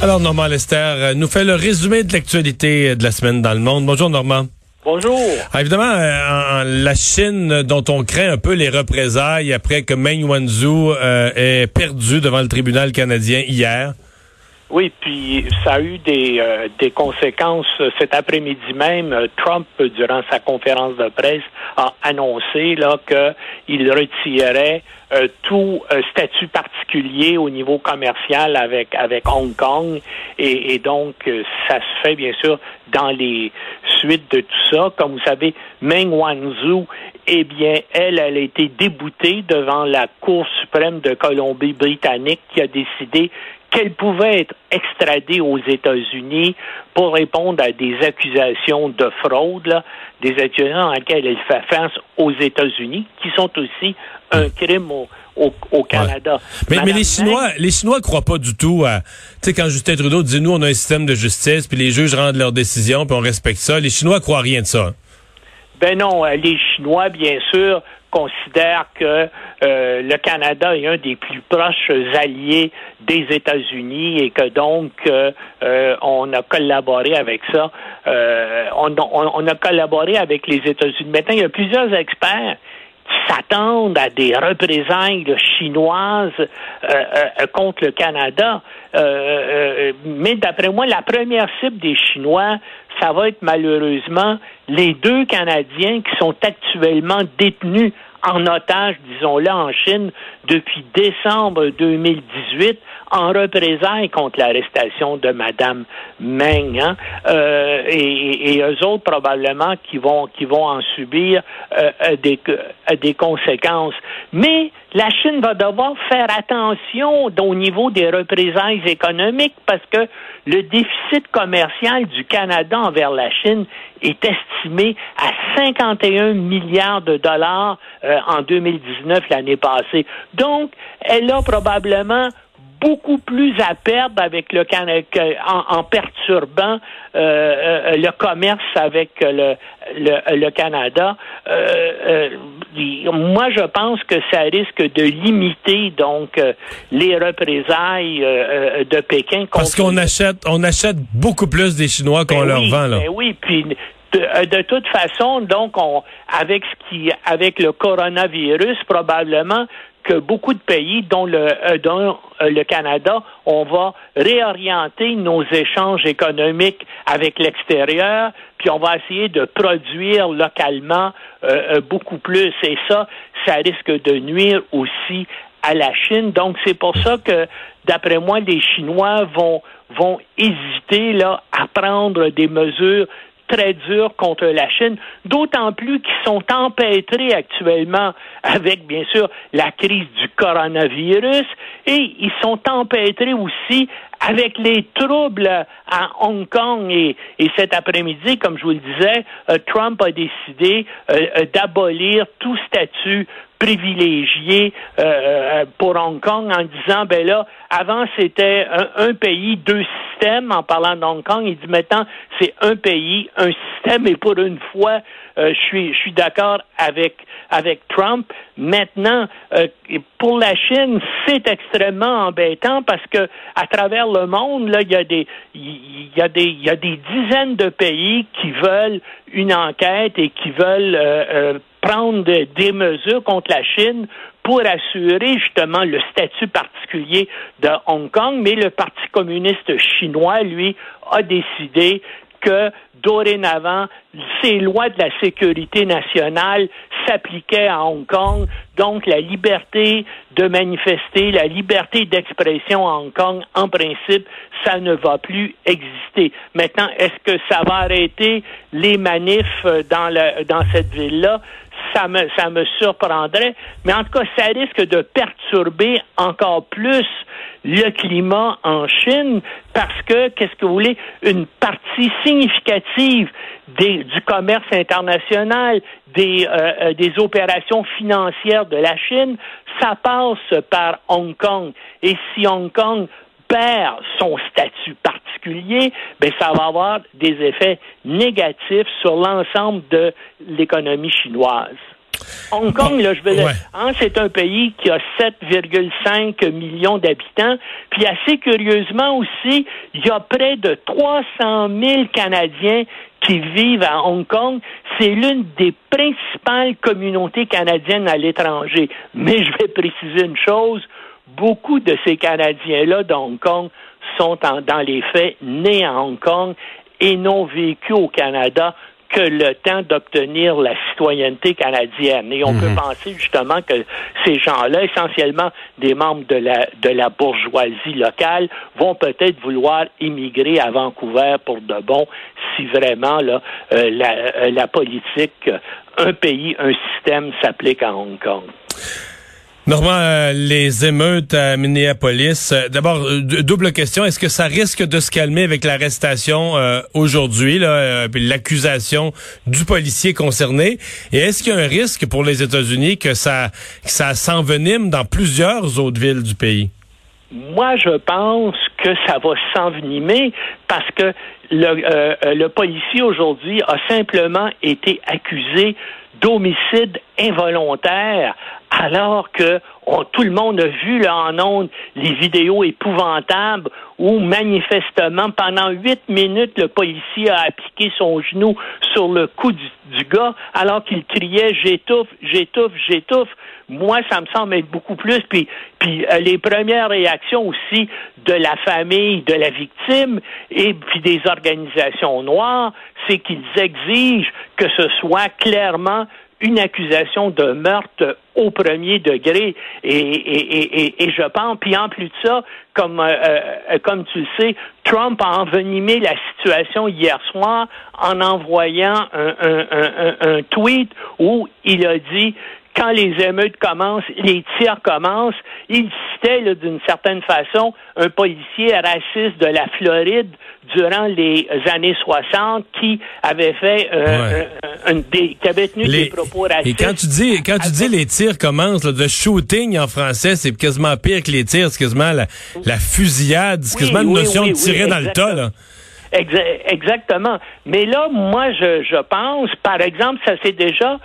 Alors, Normand Lester euh, nous fait le résumé de l'actualité de la semaine dans le monde. Bonjour, Normand. Bonjour. Ah, évidemment, euh, en, la Chine, dont on craint un peu les représailles après que Meng Wanzhou euh, ait perdu devant le tribunal canadien hier. Oui, puis ça a eu des, euh, des conséquences. Cet après-midi même, Trump, durant sa conférence de presse, a annoncé là qu'il retirait euh, tout euh, statut particulier au niveau commercial avec avec Hong Kong et, et donc ça se fait bien sûr dans les suites de tout ça. Comme vous savez, Meng Wanzhou, eh bien, elle, elle a été déboutée devant la Cour suprême de Colombie-Britannique qui a décidé qu'elle pouvait être extradée aux États-Unis pour répondre à des accusations de fraude, des accusations à laquelle elle fait face aux États-Unis, qui sont aussi un crime au, Canada. Mais, mais, les Chinois, les Chinois croient pas du tout à, tu sais, quand Justin Trudeau dit nous on a un système de justice, puis les juges rendent leurs décisions, puis on respecte ça. Les Chinois croient rien de ça. Ben non, euh, les Chinois, bien sûr, considère que euh, le Canada est un des plus proches alliés des États-Unis et que donc euh, euh, on a collaboré avec ça. On, on, a collaboré avec les États-Unis. Maintenant, il y a plusieurs experts qui s'attendent à des représailles chinoises contre le Canada. mais d'après moi, la première cible des Chinois, ça va être malheureusement les deux Canadiens qui sont actuellement détenus en otage, disons-le, en Chine depuis décembre 2018 en représailles contre l'arrestation de Madame Meng. Hein. Euh, et, et, eux autres, probablement, qui vont, qui vont en subir euh, euh, des, des conséquences. Mais la Chine va devoir faire attention au niveau des représailles économiques parce que le déficit commercial du Canada envers la Chine est estimé à 51 milliards de dollars en 2019 l'année passée. Donc, elle a probablement beaucoup plus à perdre avec le en, en perturbant euh, euh, le commerce avec le, le, Canada. Euh, moi, je pense que ça risque de limiter donc les représailles de Pékin. Parce qu'on achète, on achète beaucoup plus des Chinois qu'on ben leur vend là. Ben oui, puis de, toute façon, donc, on, avec ce qui, avec le coronavirus, probablement, que beaucoup de pays, dont le, euh, dont euh, le Canada, on va réorienter nos échanges économiques avec l'extérieur, puis on va essayer de produire localement euh, beaucoup plus. Et ça, ça risque de nuire aussi à la Chine. Donc, c'est pour ça que, d'après moi, les Chinois vont vont hésiter là à prendre des mesures très dur contre la Chine, d'autant plus qu'ils sont empêtrés actuellement avec, bien sûr, la crise du coronavirus. Et ils sont empêtrés aussi avec les troubles à Hong Kong. Et, cet après-midi, comme je vous le disais, euh, Trump a décidé euh, euh, d'abolir tout statut privilégié pour Hong Kong en disant ben là avant c'était un, pays deux systèmes en parlant de Hong Kong il dit maintenant c'est un pays un système et pour une fois je suis je suis d'accord avec avec Trump. Maintenant, euh, pour la Chine, c'est extrêmement embêtant parce que à travers le monde, là, il y a des, il y a des, il y a des dizaines de pays qui veulent une enquête et qui veulent euh, euh, prendre des mesures contre la Chine pour assurer justement le statut particulier de Hong Kong, mais le Parti communiste chinois, lui, a décidé que dorénavant, ces lois de la sécurité nationale s'appliquaient à Hong Kong, donc la liberté de manifester, la liberté d'expression à Hong Kong, en principe, ça ne va plus exister. Maintenant, est-ce que ça va arrêter les manifs dans, dans cette ville-là? Ça me, ça me surprendrait, mais en tout cas, ça risque de perturber encore plus le climat en Chine parce que, qu'est-ce que vous voulez, une partie significative du commerce international, des, euh, euh, des opérations financières de la Chine, ça passe par Hong Kong. Et si Hong Kong perd son statut particulier, ben ça va avoir des effets négatifs sur l'ensemble de l'économie chinoise. Hong Kong, là, je veux dire, hein, c'est un pays qui a 7,5 millions d'habitants. Puis assez curieusement aussi, il y a près de 300 000 Canadiens qui vivent à Hong Kong. C'est l'une des principales communautés canadiennes à l'étranger. Mais je vais préciser une chose, beaucoup de ces Canadiens-là de Hong Kong sont dans les faits nés à Hong Kong et n'ont vécu au Canada que le temps d'obtenir la citoyenneté canadienne. Et on peut mhm. penser justement que ces gens-là, essentiellement des membres de la, de la bourgeoisie locale, vont peut-être vouloir immigrer à Vancouver pour de bon si vraiment là, euh, la, euh, la politique un pays, un système s'applique à Hong Kong. Normand, euh, les émeutes à Minneapolis, euh, d'abord, euh, double question, est-ce que ça risque de se calmer avec l'arrestation aujourd'hui, l'accusation du policier concerné? Et est-ce qu'il y a un risque pour les États-Unis que ça, s'envenime dans plusieurs autres villes du pays? Moi, je pense que ça va s'envenimer parce que le policier aujourd'hui a simplement été accusé d'homicide involontaire alors que tout le monde a vu là, en ondes les vidéos épouvantables où manifestement pendant huit minutes le policier a appliqué son genou sur le cou du, gars alors qu'il criait j'étouffe, j'étouffe, j'étouffe. Moi, ça me semble être beaucoup plus. Puis, puis euh, les premières réactions aussi de la famille de la victime et puis des organisations noires, c'est qu'ils exigent que ce soit clairement une accusation de meurtre au premier degré. Et, et, et, et je pense, puis en plus de ça, comme, euh, euh, comme tu le sais, Trump a envenimé la situation hier soir en envoyant un, un, un, un tweet où il a dit quand les émeutes commencent, les tirs commencent, il citait d'une certaine façon un policier raciste de la Floride durant les années 60 qui avait fait euh, un, des, qui avait tenu des propos racistes. Et quand tu dis quand tu dis les tirs commencent, le shooting en français, c'est quasiment pire que les tirs, c'est quasiment la, la fusillade, c'est quasiment une notion de tirer dans le tas. Là. Exactement. Mais là, moi, je, je pense, par exemple, ça c'est déjà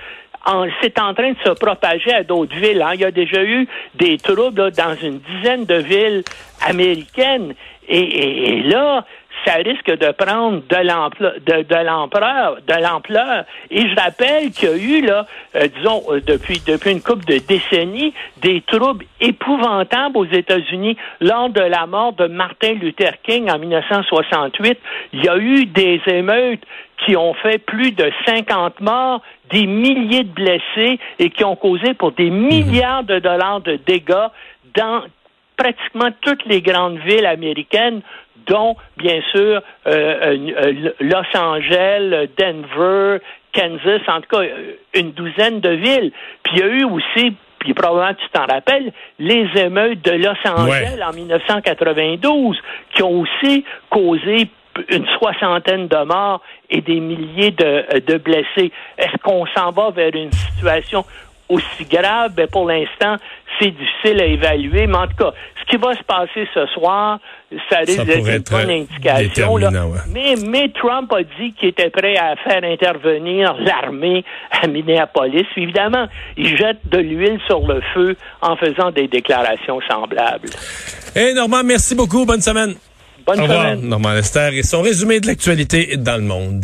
c'est en train de se propager à d'autres villes. Hein. Il y a déjà eu des troubles dans une dizaine de villes américaines. Et, là, ça risque de prendre de l'ampleur, de, l'ampleur, de l'ampleur. Et je rappelle qu'il y a eu là, euh, disons euh, depuis depuis une couple de décennies, des troubles épouvantables aux États-Unis lors de la mort de Martin Luther King en 1968. Il y a eu des émeutes qui ont fait plus de 50 morts, des milliers de blessés et qui ont causé pour des milliards de dollars de dégâts dans pratiquement toutes les grandes villes américaines, dont, bien sûr, euh, euh, Los Angeles, Denver, Kansas, en tout cas, une douzaine de villes. Puis il y a eu aussi puis probablement tu t'en rappelles, les émeutes de Los Angeles en 1992, qui ont aussi causé une soixantaine de morts et des milliers de, de blessés. Est-ce qu'on s'en va vers une situation aussi grave? Ben pour l'instant, c'est difficile à évaluer. Mais en tout cas, ce qui va se passer ce soir, ça risque d'être une bonne indication. Mais, mais Trump a dit qu'il était prêt à faire intervenir l'armée à Minneapolis. Évidemment, il jette de l'huile sur le feu en faisant des déclarations semblables. Et Normand, merci beaucoup. Bonne semaine. Bonne Au revoir, Normand Lester et son résumé de l'actualité dans le monde.